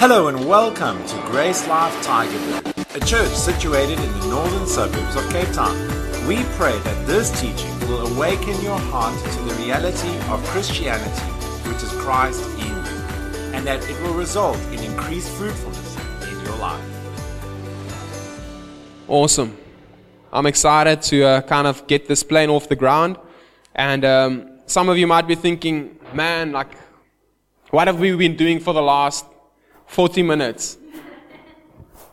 Hello and welcome to Grace Life Tygerberg, a church situated in the northern suburbs of Cape Town. We pray that this teaching will awaken your heart to the reality of Christianity, which is Christ in you, and that it will result in increased fruitfulness in your life. Awesome. I'm excited to uh, kind of get this plane off the ground. And um, some of you might be thinking, man, like, what have we been doing for the last 40 minutes?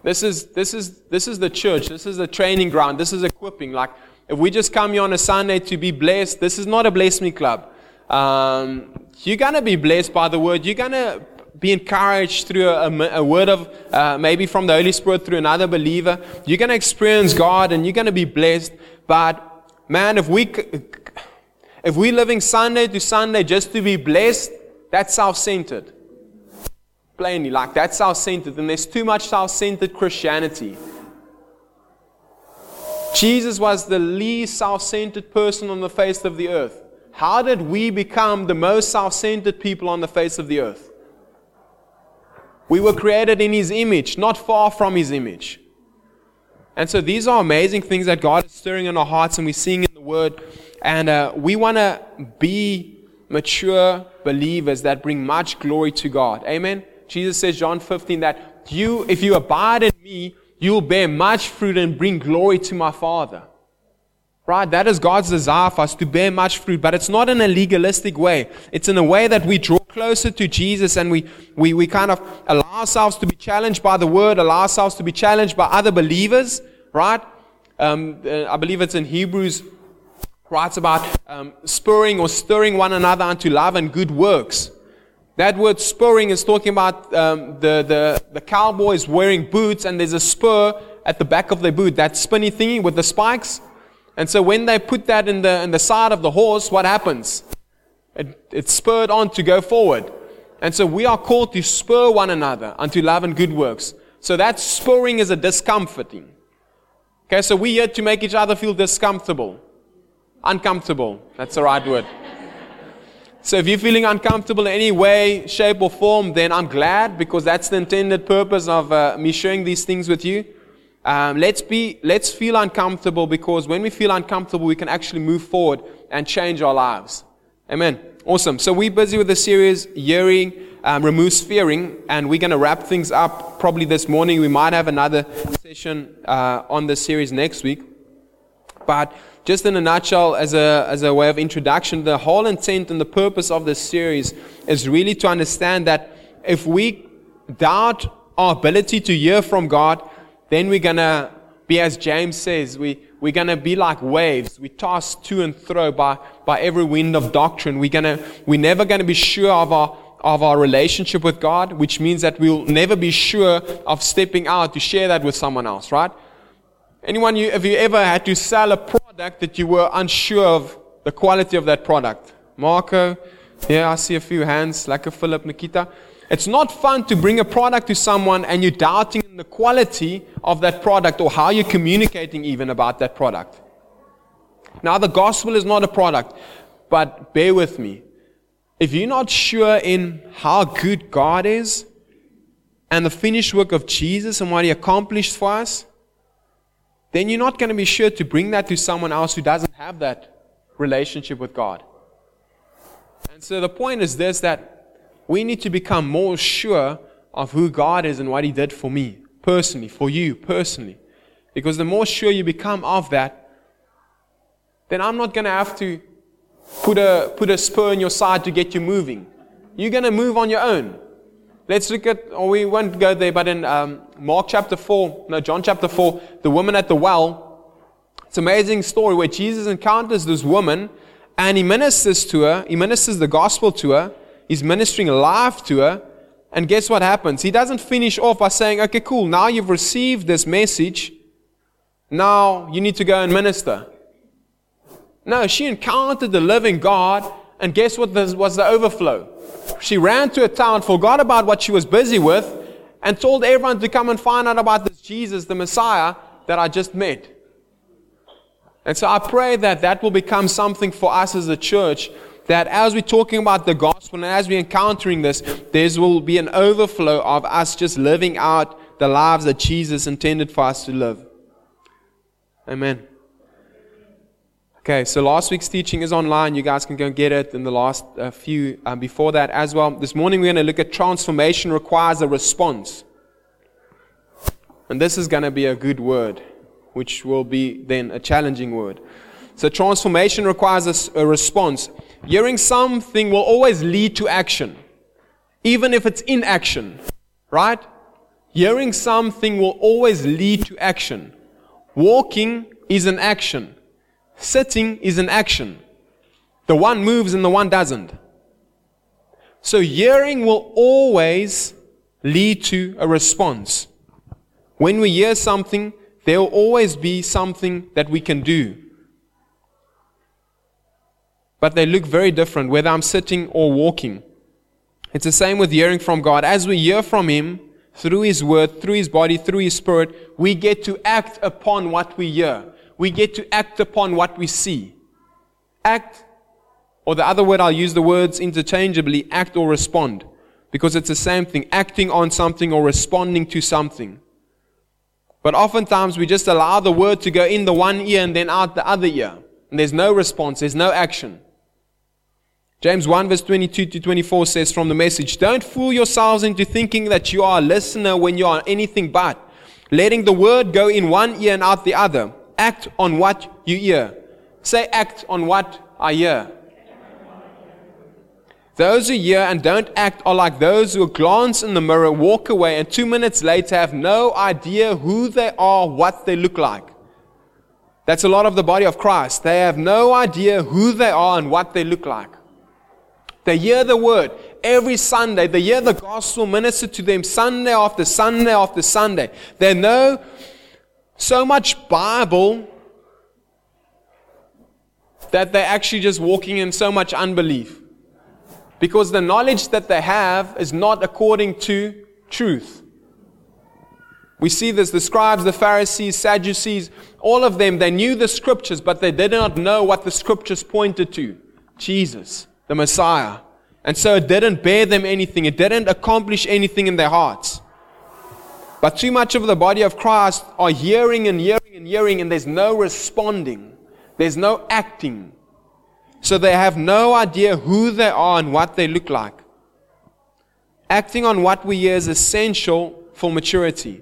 This is, this is, this is the church. This is the training ground. This is equipping. Like, if we just come here on a Sunday to be blessed, this is not a bless me club. Um, you're going to be blessed by the word. You're going to be encouraged through a, a word of uh, maybe from the Holy Spirit through another believer. You're going to experience God and you're going to be blessed. But man, if we if we're living Sunday to Sunday just to be blessed, that's self-centered. Plainly, like that's self-centered, and there's too much self-centered Christianity. Jesus was the least self-centered person on the face of the earth. How did we become the most self-centered people on the face of the earth? We were created in His image, not far from His image. And so these are amazing things that God is stirring in our hearts and we're seeing in the Word. And uh, we want to be mature believers that bring much glory to God. Amen. Jesus says, John 15, that you, if you abide in me, you'll bear much fruit and bring glory to my Father. Right? That is God's desire for us to bear much fruit, but it's not in a legalistic way. It's in a way that we draw closer to Jesus and we, we, we kind of allow ourselves to be challenged by the word, allow ourselves to be challenged by other believers, right? Um, uh, I believe it's in Hebrews, writes about um, spurring or stirring one another unto love and good works. That word spurring is talking about um, the, the, the cowboys wearing boots and there's a spur at the back of their boot, that spinny thingy with the spikes. And so when they put that in the, in the side of the horse, what happens? It, it's spurred on to go forward. And so we are called to spur one another unto love and good works. So that spurring is a discomforting. Okay, so we're here to make each other feel discomfortable. Uncomfortable. That's the right word. So if you're feeling uncomfortable in any way, shape, or form, then I'm glad because that's the intended purpose of uh, me sharing these things with you. Um, let's be, let's feel uncomfortable because when we feel uncomfortable, we can actually move forward and change our lives. Amen. Awesome. So we're busy with the series, Hearing um, Fearing, and we're going to wrap things up probably this morning. We might have another session uh, on the series next week. But just in a nutshell, as a, as a way of introduction, the whole intent and the purpose of this series is really to understand that if we doubt our ability to hear from God, then we're going to be, as James says, we, we're going to be like waves. We toss to and fro by, by every wind of doctrine. We're, gonna, we're never going to be sure of our, of our relationship with God, which means that we'll never be sure of stepping out to share that with someone else, right? Anyone, you, have you ever had to sell a product that you were unsure of the quality of that product? Marco, yeah, I see a few hands, like a Philip, Nikita. It's not fun to bring a product to someone and you're doubting the quality of that product or how you're communicating even about that product. Now, the gospel is not a product, but bear with me. If you're not sure in how good God is and the finished work of Jesus and what He accomplished for us, then you're not going to be sure to bring that to someone else who doesn't have that relationship with God. And so the point is this that we need to become more sure of who God is and what He did for me, personally, for you, personally. Because the more sure you become of that, then I'm not going to have to put a, put a spur in your side to get you moving. You're going to move on your own. Let's look at, or we won't go there, but in um, Mark chapter 4, no, John chapter 4, the woman at the well, it's an amazing story where Jesus encounters this woman and he ministers to her, he ministers the gospel to her, He's ministering life to her. And guess what happens? He doesn't finish off by saying, okay, cool, now you've received this message. Now you need to go and minister. No, she encountered the living God, and guess what was the overflow? She ran to a town, forgot about what she was busy with, and told everyone to come and find out about this Jesus, the Messiah, that I just met. And so I pray that that will become something for us as a church that as we're talking about the gospel and as we're encountering this, there will be an overflow of us just living out the lives that Jesus intended for us to live. Amen. Okay, so last week's teaching is online. You guys can go and get it, in the last uh, few um, before that as well. This morning we're going to look at transformation requires a response. And this is going to be a good word, which will be then a challenging word. So, transformation requires a, a response. Hearing something will always lead to action, even if it's inaction, right? Hearing something will always lead to action. Walking is an action, sitting is an action. The one moves and the one doesn't. So, hearing will always lead to a response. When we hear something, there will always be something that we can do. But they look very different, whether I'm sitting or walking. It's the same with hearing from God. As we hear from Him, through His Word, through His body, through His Spirit, we get to act upon what we hear. We get to act upon what we see. Act, or the other word, I'll use the words interchangeably act or respond, because it's the same thing acting on something or responding to something. But oftentimes we just allow the word to go in the one ear and then out the other ear. And there's no response, there's no action. James 1 verse 22 to 24 says from the message, Don't fool yourselves into thinking that you are a listener when you are anything but, letting the word go in one ear and out the other. Act on what you hear. Say, act on what I hear. Those who hear and don't act are like those who glance in the mirror, walk away, and two minutes later have no idea who they are, what they look like. That's a lot of the body of Christ. They have no idea who they are and what they look like. They hear the word every Sunday. They hear the gospel ministered to them Sunday after Sunday after Sunday. They know so much Bible that they're actually just walking in so much unbelief. Because the knowledge that they have is not according to truth. We see this the scribes, the Pharisees, Sadducees, all of them, they knew the scriptures, but they did not know what the scriptures pointed to Jesus, the Messiah. And so it didn't bear them anything, it didn't accomplish anything in their hearts. But too much of the body of Christ are hearing and hearing and hearing, and there's no responding, there's no acting. So they have no idea who they are and what they look like. Acting on what we hear is essential for maturity.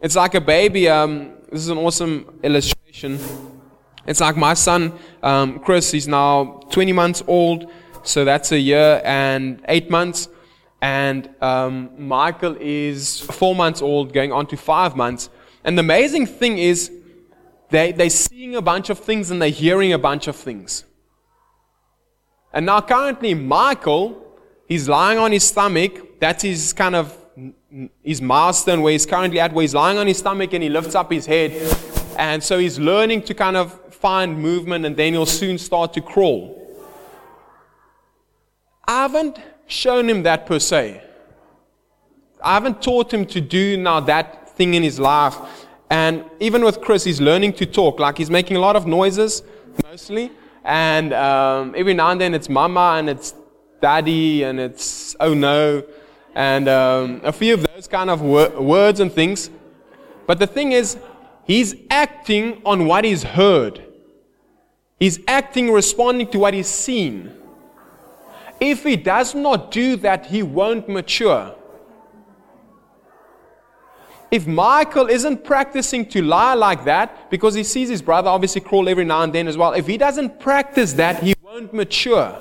It's like a baby. Um, this is an awesome illustration. It's like my son, um, Chris, he's now 20 months old, so that's a year and eight months. And um, Michael is four months old, going on to five months. And the amazing thing is, they, they're seeing a bunch of things and they're hearing a bunch of things. And now, currently, Michael, he's lying on his stomach. That's his kind of his milestone where he's currently at, where he's lying on his stomach and he lifts up his head. And so he's learning to kind of find movement and then he'll soon start to crawl. I haven't shown him that per se. I haven't taught him to do now that thing in his life. And even with Chris, he's learning to talk. Like he's making a lot of noises, mostly. And um, every now and then it's mama and it's daddy and it's oh no. And um, a few of those kind of wor- words and things. But the thing is, he's acting on what he's heard. He's acting, responding to what he's seen. If he does not do that, he won't mature. If Michael isn't practicing to lie like that, because he sees his brother obviously crawl every now and then as well, if he doesn't practice that, he won't mature.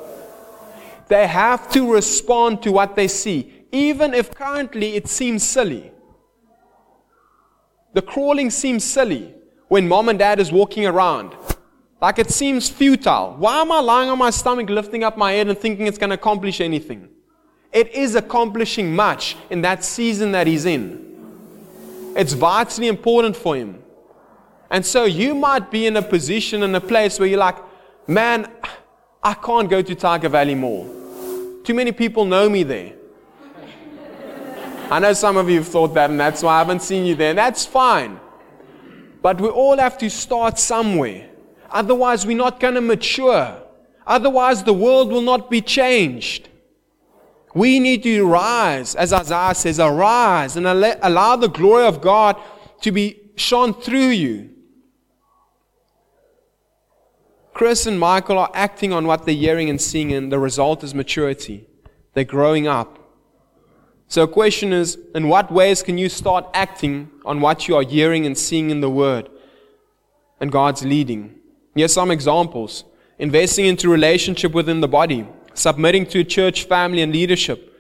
They have to respond to what they see, even if currently it seems silly. The crawling seems silly when mom and dad is walking around. Like it seems futile. Why am I lying on my stomach, lifting up my head, and thinking it's going to accomplish anything? It is accomplishing much in that season that he's in. It's vitally important for him. And so you might be in a position, in a place where you're like, man, I can't go to Tyger Valley Mall. Too many people know me there. I know some of you have thought that, and that's why I haven't seen you there. That's fine. But we all have to start somewhere. Otherwise, we're not going to mature. Otherwise, the world will not be changed. We need to rise, as Isaiah says, arise and allow the glory of God to be shone through you. Chris and Michael are acting on what they're hearing and seeing, and the result is maturity. They're growing up. So, the question is in what ways can you start acting on what you are hearing and seeing in the Word and God's leading? Here's some examples investing into relationship within the body, submitting to church family and leadership.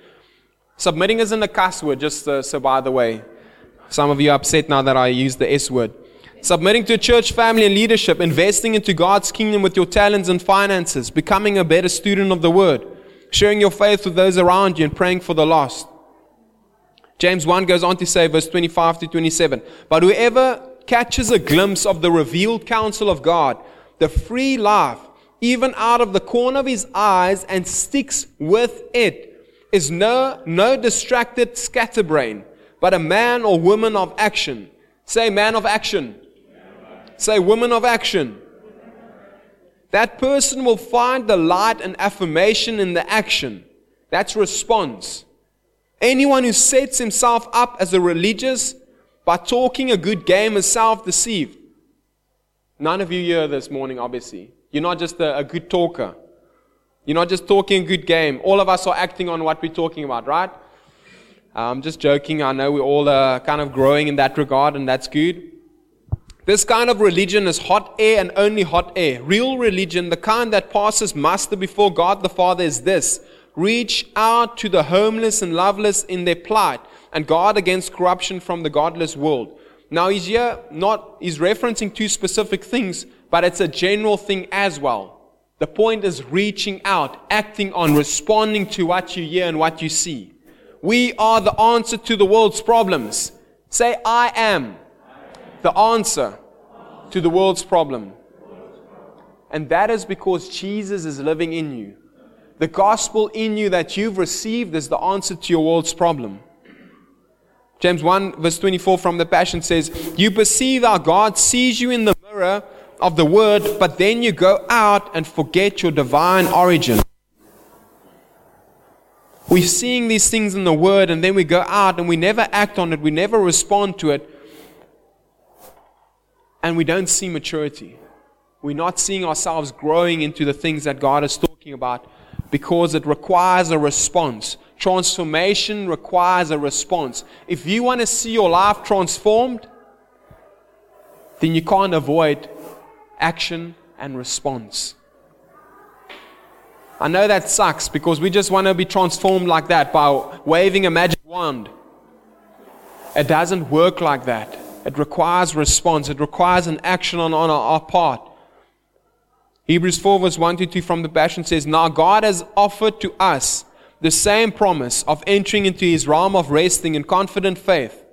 Submitting isn't a cuss word, just uh, so by the way. Some of you are upset now that I use the S word. Submitting to church family and leadership, investing into God's kingdom with your talents and finances, becoming a better student of the word, sharing your faith with those around you, and praying for the lost. James 1 goes on to say, verse 25 to 27, But whoever catches a glimpse of the revealed counsel of God, the free life, even out of the corner of his eyes, and sticks with it, is no, no distracted scatterbrain, but a man or woman of action. Say, man of action. Say, woman of action. That person will find the light and affirmation in the action. That's response. Anyone who sets himself up as a religious by talking a good game is self deceived. None of you here this morning, obviously. You're not just a, a, good talker. You're not just talking a good game. All of us are acting on what we're talking about, right? I'm just joking. I know we're all uh, kind of growing in that regard, and that's good. This kind of religion is hot air and only hot air. Real religion, the kind that passes muster before God the Father, is this reach out to the homeless and loveless in their plight and guard against corruption from the godless world. Now he's here not he's referencing two specific things, but it's a general thing as well. The point is reaching out, acting on, responding to what you hear and what you see. We are the answer to the world's problems. Say, I am the answer to the world's problem. And that is because Jesus is living in you. The gospel in you that you've received is the answer to your world's problem. James 1, verse 24 from the Passion says, You perceive how God sees you in the mirror of the Word, but then you go out and forget your divine origin. We're seeing these things in the Word, and then we go out and we never act on it, we never respond to it, and we don't see maturity. We're not seeing ourselves growing into the things that God is talking about because it requires a response. Transformation requires a response. If you want to see your life transformed, then you can't avoid action and response. I know that sucks because we just want to be transformed like that by waving a magic wand. It doesn't work like that. It requires response, it requires an action on, on our part. Hebrews 4, verse 1 to 2 from the Passion says, Now God has offered to us the same promise of entering into his realm of resting in confident faith.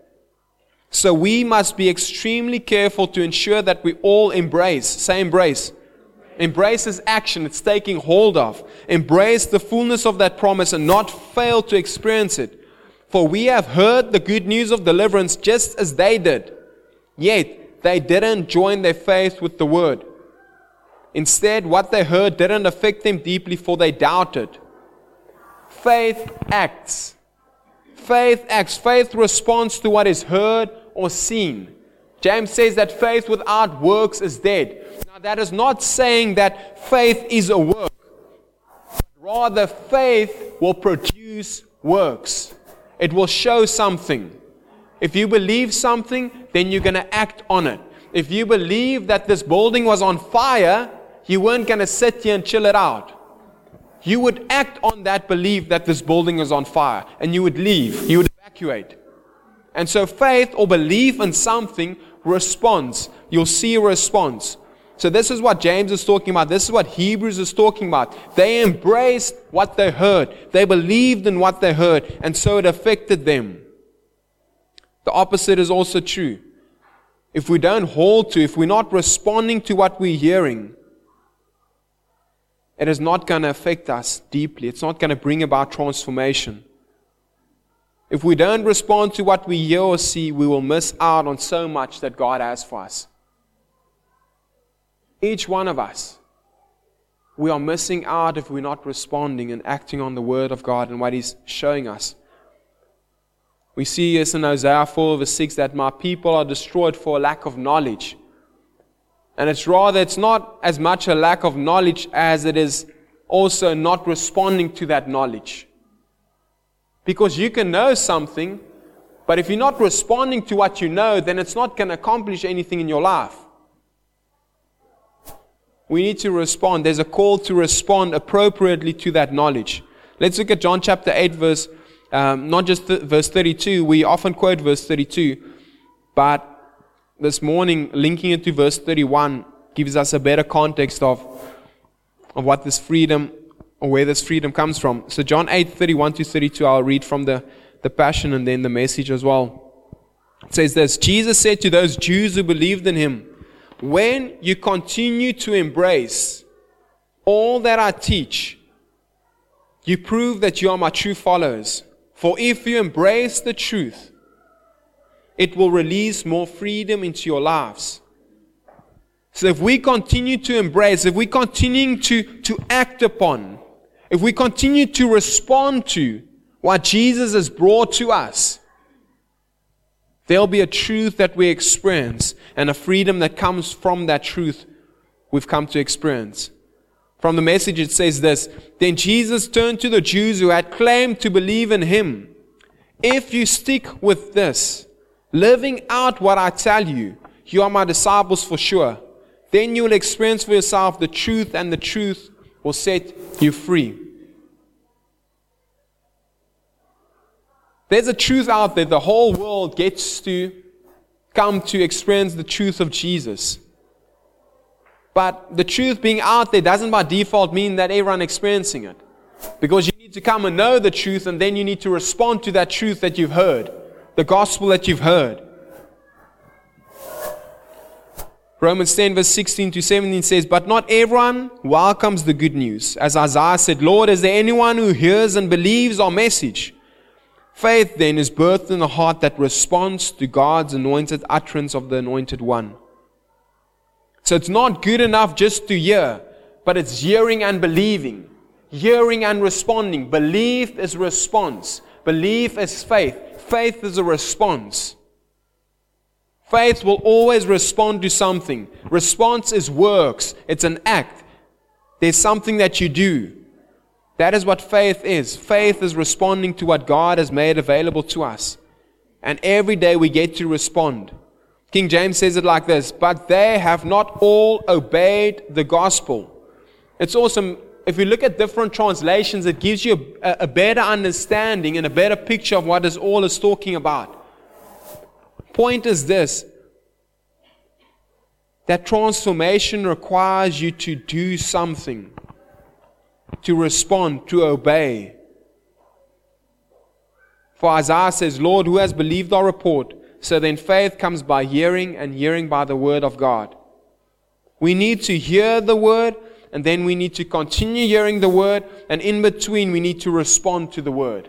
So we must be extremely careful to ensure that we all embrace, say embrace. Embrace is action, it's taking hold of. Embrace the fullness of that promise and not fail to experience it. For we have heard the good news of deliverance just as they did. Yet they didn't join their faith with the word. Instead, what they heard didn't affect them deeply, for they doubted. Faith acts. Faith acts. Faith responds to what is heard or seen. James says that faith without works is dead. Now, that is not saying that faith is a work, rather, faith will produce works. It will show something. If you believe something, then you're going to act on it. If you believe that this building was on fire, you weren't going to sit here and chill it out. You would act on that belief that this building is on fire and you would leave, you would evacuate. And so faith or belief in something responds. You'll see a response. So this is what James is talking about. This is what Hebrews is talking about. They embraced what they heard. They believed in what they heard, and so it affected them. The opposite is also true. If we don't hold to, if we're not responding to what we're hearing, it is not going to affect us deeply. It's not going to bring about transformation. If we don't respond to what we hear or see, we will miss out on so much that God has for us. Each one of us. we are missing out if we're not responding and acting on the Word of God and what He's showing us. We see this in Isaiah 4, verse 6 that my people are destroyed for lack of knowledge. And it's rather, it's not as much a lack of knowledge as it is also not responding to that knowledge. Because you can know something, but if you're not responding to what you know, then it's not going to accomplish anything in your life. We need to respond. There's a call to respond appropriately to that knowledge. Let's look at John chapter 8, verse, um, not just th- verse 32. We often quote verse 32, but this morning, linking it to verse 31 gives us a better context of, of what this freedom or where this freedom comes from. So, John 8 31 to 32, I'll read from the, the Passion and then the message as well. It says this Jesus said to those Jews who believed in him, When you continue to embrace all that I teach, you prove that you are my true followers. For if you embrace the truth, it will release more freedom into your lives. So if we continue to embrace, if we continue to, to act upon, if we continue to respond to what Jesus has brought to us, there'll be a truth that we experience and a freedom that comes from that truth we've come to experience. From the message, it says this Then Jesus turned to the Jews who had claimed to believe in him. If you stick with this, living out what I tell you, you are my disciples for sure. Then you will experience for yourself the truth, and the truth will set you free. There's a truth out there the whole world gets to come to experience the truth of Jesus. But the truth being out there doesn't by default mean that everyone experiencing it. Because you need to come and know the truth, and then you need to respond to that truth that you've heard the gospel that you've heard. Romans 10, verse 16 to 17 says, But not everyone welcomes the good news. As Isaiah said, Lord, is there anyone who hears and believes our message? Faith then is birthed in the heart that responds to God's anointed utterance of the anointed one. So it's not good enough just to hear, but it's hearing and believing. Hearing and responding. Belief is response. Belief is faith faith is a response. Faith will always respond to something. Response is works, it's an act. There's something that you do. That is what faith is. Faith is responding to what God has made available to us. And every day we get to respond. King James says it like this But they have not all obeyed the gospel. It's awesome if you look at different translations, it gives you a, a, better understanding and a better picture of what this all is talking about. Point is this that transformation requires you to do something, to respond, to obey. For Isaiah says, Lord, who has believed our report? So then faith comes by hearing, and hearing by the word of God. We need to hear the word and then we need to continue hearing the word, and in between, we need to respond to the word.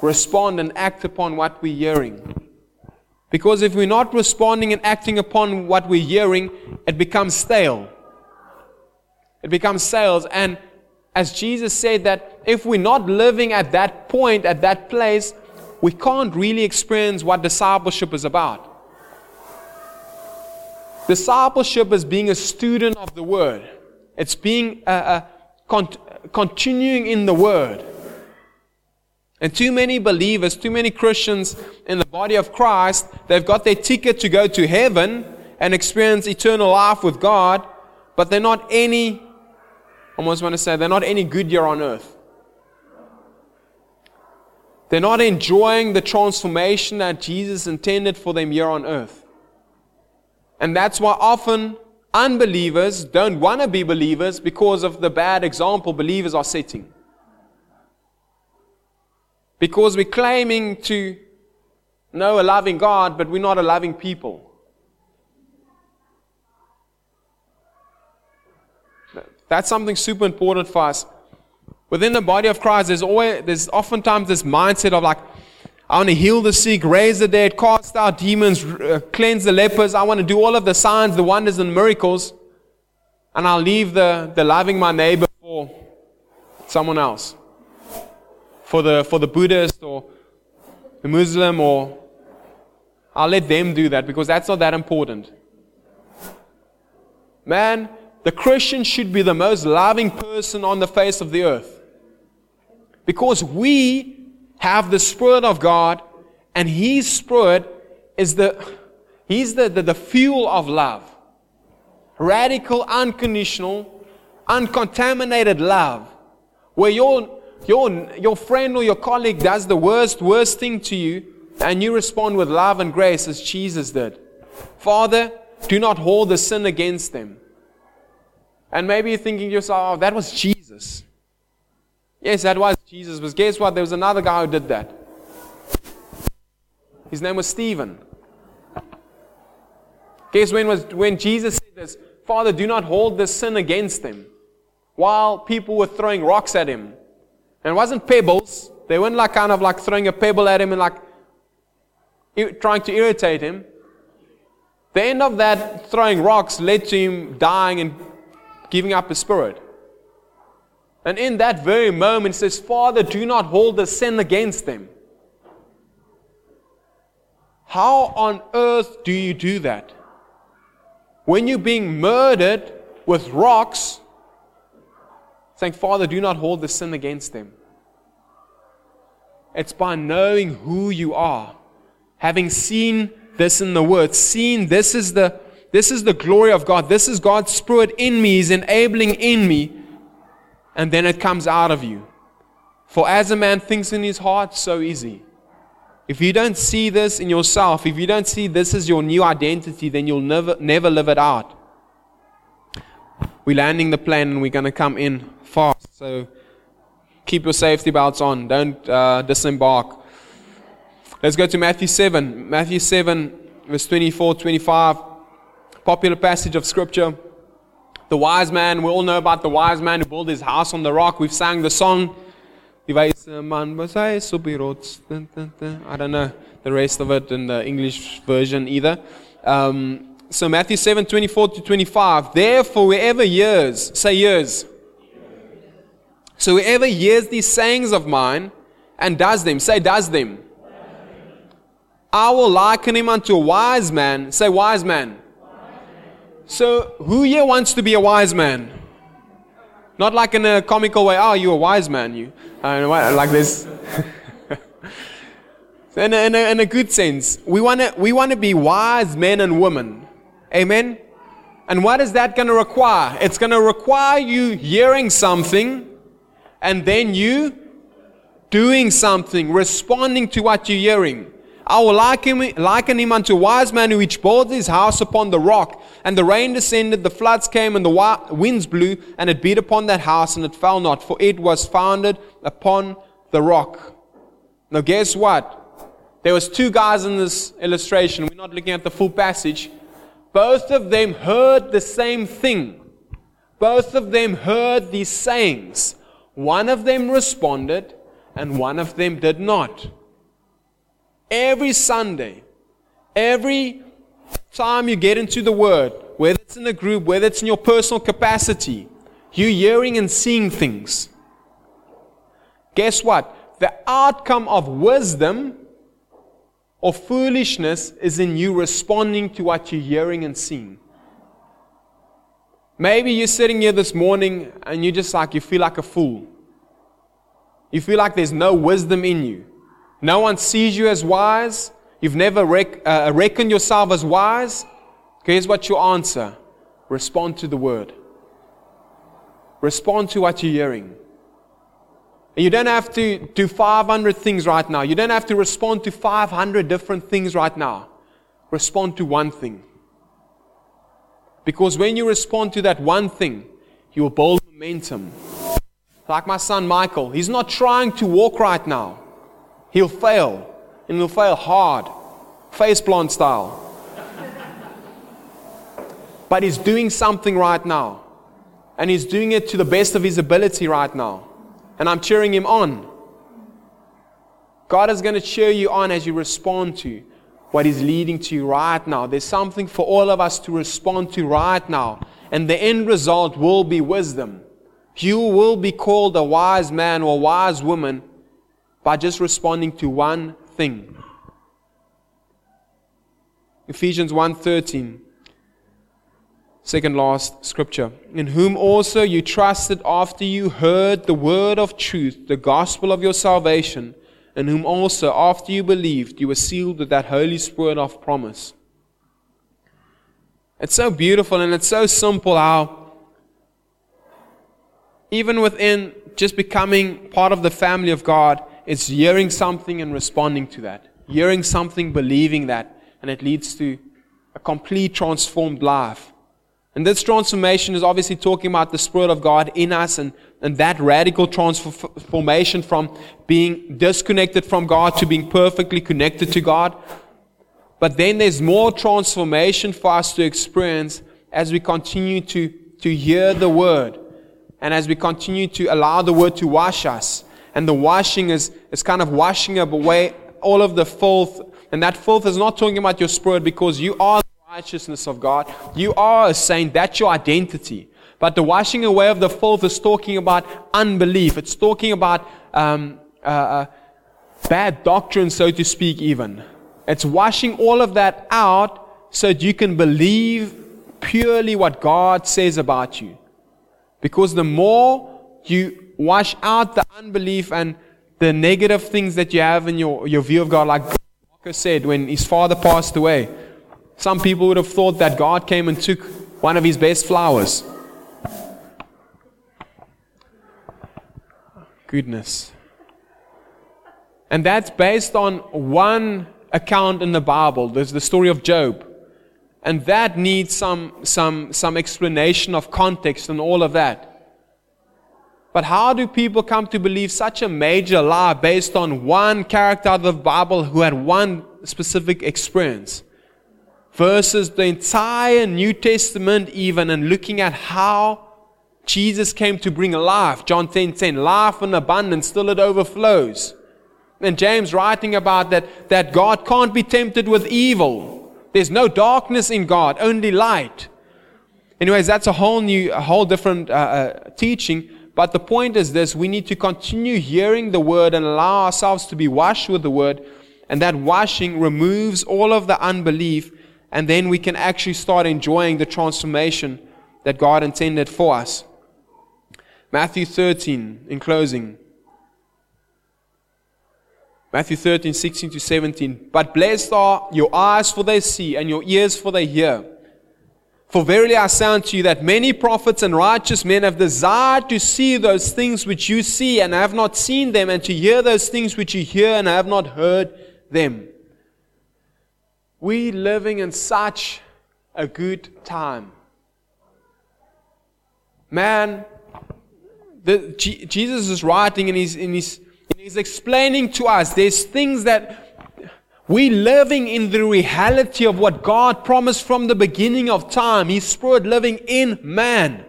Respond and act upon what we're hearing. Because if we're not responding and acting upon what we're hearing, it becomes stale. It becomes stale. And as Jesus said, that if we're not living at that point, at that place, we can't really experience what discipleship is about. Discipleship is being a student of the Word. It's being uh, uh, con- continuing in the Word. And too many believers, too many Christians in the body of Christ, they've got their ticket to go to heaven and experience eternal life with God, but they're not any, I almost want to say, they're not any good here on earth. They're not enjoying the transformation that Jesus intended for them here on earth. And that's why often Unbelievers don't want to be believers because of the bad example believers are setting. Because we're claiming to know a loving God, but we're not a loving people. That's something super important for us. Within the body of Christ, there's always there's oftentimes this mindset of like, I want to heal the sick, raise the dead, cast out demons, uh, cleanse the lepers. I want to do all of the signs, the wonders, and miracles. and I'll leave the, the loving my neighbor for someone else. For the, for the Buddhist or the Muslim, or I'll let them do that because that's not that important. Man, the Christian should be the most loving person on the face of the earth. Because we have the Spirit of God, and His Spirit is the, He's the, the, the fuel of love. Radical, unconditional, uncontaminated love. Where your, your, your friend or your colleague does the worst, worst thing to you, and you respond with love and grace as Jesus did. Father, do not hold the sin against them. And maybe you're thinking to yourself, oh, that was Jesus. Yes, that was Jesus. But guess what? There was another guy who did that. His name was Stephen. Guess when was when Jesus said this, Father, do not hold this sin against them. While people were throwing rocks at him. And it wasn't pebbles. They weren't like kind of like throwing a pebble at him and like trying to irritate him. The end of that throwing rocks led to him dying and giving up his spirit. And in that very moment, says, Father, do not hold the sin against them. How on earth do you do that? When you're being murdered with rocks, saying, Father, do not hold the sin against them. It's by knowing who you are, having seen this in the Word, seen this is the this is the glory of God. This is God's Spirit in me, He's enabling in me, and then it comes out of you. For as a man thinks in his heart, so is he. If you don't see this in yourself, if you don't see this as your new identity, then you'll never, never live it out. We're landing the plane and we're going to come in fast. So keep your safety belts on. Don't uh, disembark. Let's go to Matthew 7. Matthew 7, verse 24, 25. Popular passage of Scripture. The wise man, we all know about the wise man who built his house on the rock. We've sang the song. I don't know the rest of it in the English version either. Um, so Matthew 7, 24 to 25. Therefore, whoever hears, say hears. So whoever hears these sayings of mine and does them, say does them. I will liken him unto a wise man. Say wise man. So who here wants to be a wise man? Not like in a comical way, oh, you're a wise man, you. Uh, like this. in, a, in, a, in a good sense, we want to we wanna be wise men and women. Amen? And what is that going to require? It's going to require you hearing something and then you doing something, responding to what you're hearing. I will liken him, liken him unto a wise man who which built his house upon the rock. And the rain descended, the floods came, and the winds blew, and it beat upon that house, and it fell not, for it was founded upon the rock. Now guess what? There was two guys in this illustration. We're not looking at the full passage. Both of them heard the same thing. Both of them heard these sayings. One of them responded, and one of them did not. Every Sunday, every time you get into the Word, whether it's in a group, whether it's in your personal capacity, you're hearing and seeing things. Guess what? The outcome of wisdom or foolishness is in you responding to what you're hearing and seeing. Maybe you're sitting here this morning and you just like, you feel like a fool. You feel like there's no wisdom in you. No one sees you as wise. You've never rec- uh, reckoned yourself as wise. Here's what you answer respond to the word, respond to what you're hearing. And you don't have to do 500 things right now. You don't have to respond to 500 different things right now. Respond to one thing. Because when you respond to that one thing, you will build momentum. Like my son Michael, he's not trying to walk right now. He'll fail, and he'll fail hard, face plant style. but he's doing something right now, and he's doing it to the best of his ability right now. And I'm cheering him on. God is going to cheer you on as you respond to what is leading to you right now. There's something for all of us to respond to right now. And the end result will be wisdom. You will be called a wise man or wise woman by just responding to one thing. Ephesians 1:13 second last scripture in whom also you trusted after you heard the word of truth the gospel of your salvation in whom also after you believed you were sealed with that holy spirit of promise it's so beautiful and it's so simple how even within just becoming part of the family of God, it's hearing something and responding to that. Hearing something, believing that, and it leads to a complete transformed life. And this transformation is obviously talking about the Spirit of God in us and, and that radical transformation from being disconnected from God to being perfectly connected to God. But then there's more transformation for us to experience as we continue to, to hear the Word and as we continue to allow the Word to wash us. And the washing is, is kind of washing away all of the filth. And that filth is not talking about your spirit because you are the righteousness of God. You are a saint. That's your identity. But the washing away of the filth is talking about unbelief. It's talking about um, uh, uh, bad doctrine, so to speak, even. It's washing all of that out so that you can believe purely what God says about you. Because the more you wash out the unbelief and the negative things that you have in your, your view of God, like Marcus said when his father passed away, some people would have thought that God came and took one of his best flowers. Goodness. And that's based on one account in the Bible. There's the story of Job. And that needs some, some, some explanation of context and all of that. But how do people come to believe such a major lie based on one character of the Bible who had one specific experience? Versus the entire New Testament, even, and looking at how Jesus came to bring life. John 10 10, life in abundance, still it overflows. And James writing about that, that God can't be tempted with evil. There's no darkness in God, only light. Anyways, that's a whole new, a whole different uh, uh, teaching. But the point is this we need to continue hearing the word and allow ourselves to be washed with the word. And that washing removes all of the unbelief. And then we can actually start enjoying the transformation that God intended for us. Matthew 13, in closing. Matthew 13, 16 to 17. But blessed are your eyes for they see, and your ears for they hear. For verily I say unto you that many prophets and righteous men have desired to see those things which you see, and have not seen them, and to hear those things which you hear, and have not heard them. We living in such a good time. Man, the, G, Jesus is writing and he's, and he's He's explaining to us there's things that we living in the reality of what God promised from the beginning of time. His Spirit living in man.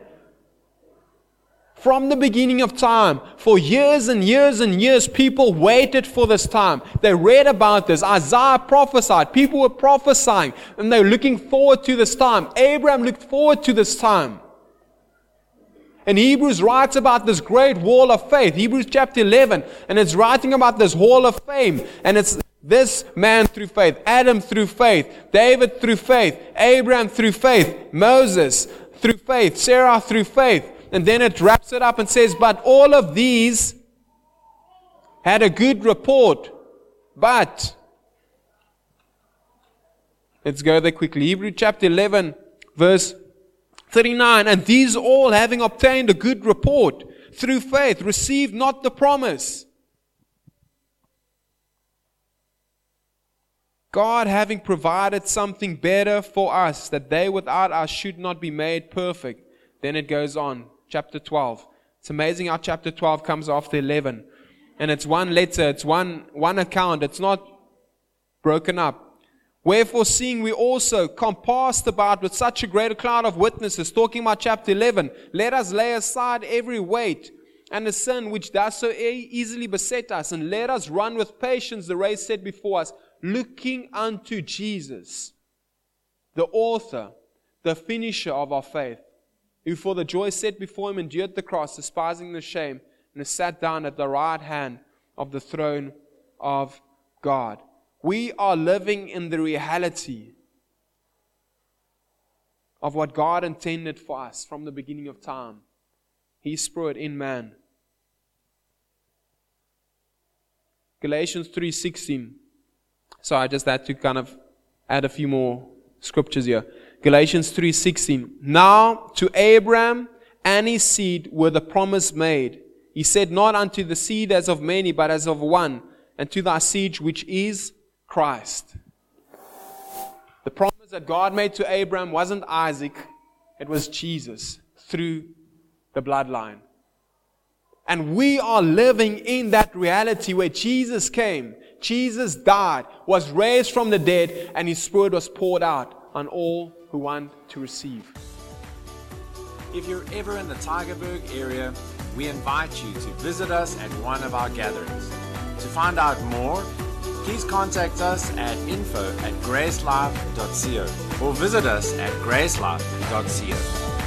From the beginning of time, for years and years and years, people waited for this time. They read about this. Isaiah prophesied. People were prophesying and they were looking forward to this time. Abraham looked forward to this time. And Hebrews writes about this great wall of faith, Hebrews chapter 11, and it's writing about this hall of fame. And it's this man through faith, Adam through faith, David through faith, Abraham through faith, Moses through faith, Sarah through faith. And then it wraps it up and says, But all of these had a good report. But, let's go there quickly. Hebrews chapter 11, verse 39 And these all, having obtained a good report through faith, received not the promise. God having provided something better for us, that they without us should not be made perfect. Then it goes on, chapter 12. It's amazing how chapter 12 comes after 11. And it's one letter, it's one, one account, it's not broken up. Wherefore, seeing we also compassed about with such a great cloud of witnesses, talking about chapter 11, let us lay aside every weight and the sin which does so easily beset us, and let us run with patience the race set before us, looking unto Jesus, the author, the finisher of our faith, who for the joy set before him endured the cross, despising the shame, and is sat down at the right hand of the throne of God. We are living in the reality of what God intended for us from the beginning of time. He Spirit in man. Galatians 3:16. So I just had to kind of add a few more scriptures here. Galatians 3:16. Now to Abraham and his seed were the promise made. He said, Not unto the seed as of many, but as of one, and to thy seed which is Christ. The promise that God made to Abraham wasn't Isaac, it was Jesus through the bloodline. And we are living in that reality where Jesus came, Jesus died, was raised from the dead, and his spirit was poured out on all who want to receive. If you're ever in the Tygerberg area, we invite you to visit us at one of our gatherings. To find out more, please contact us at info at gracelife.co or visit us at gracelife.co.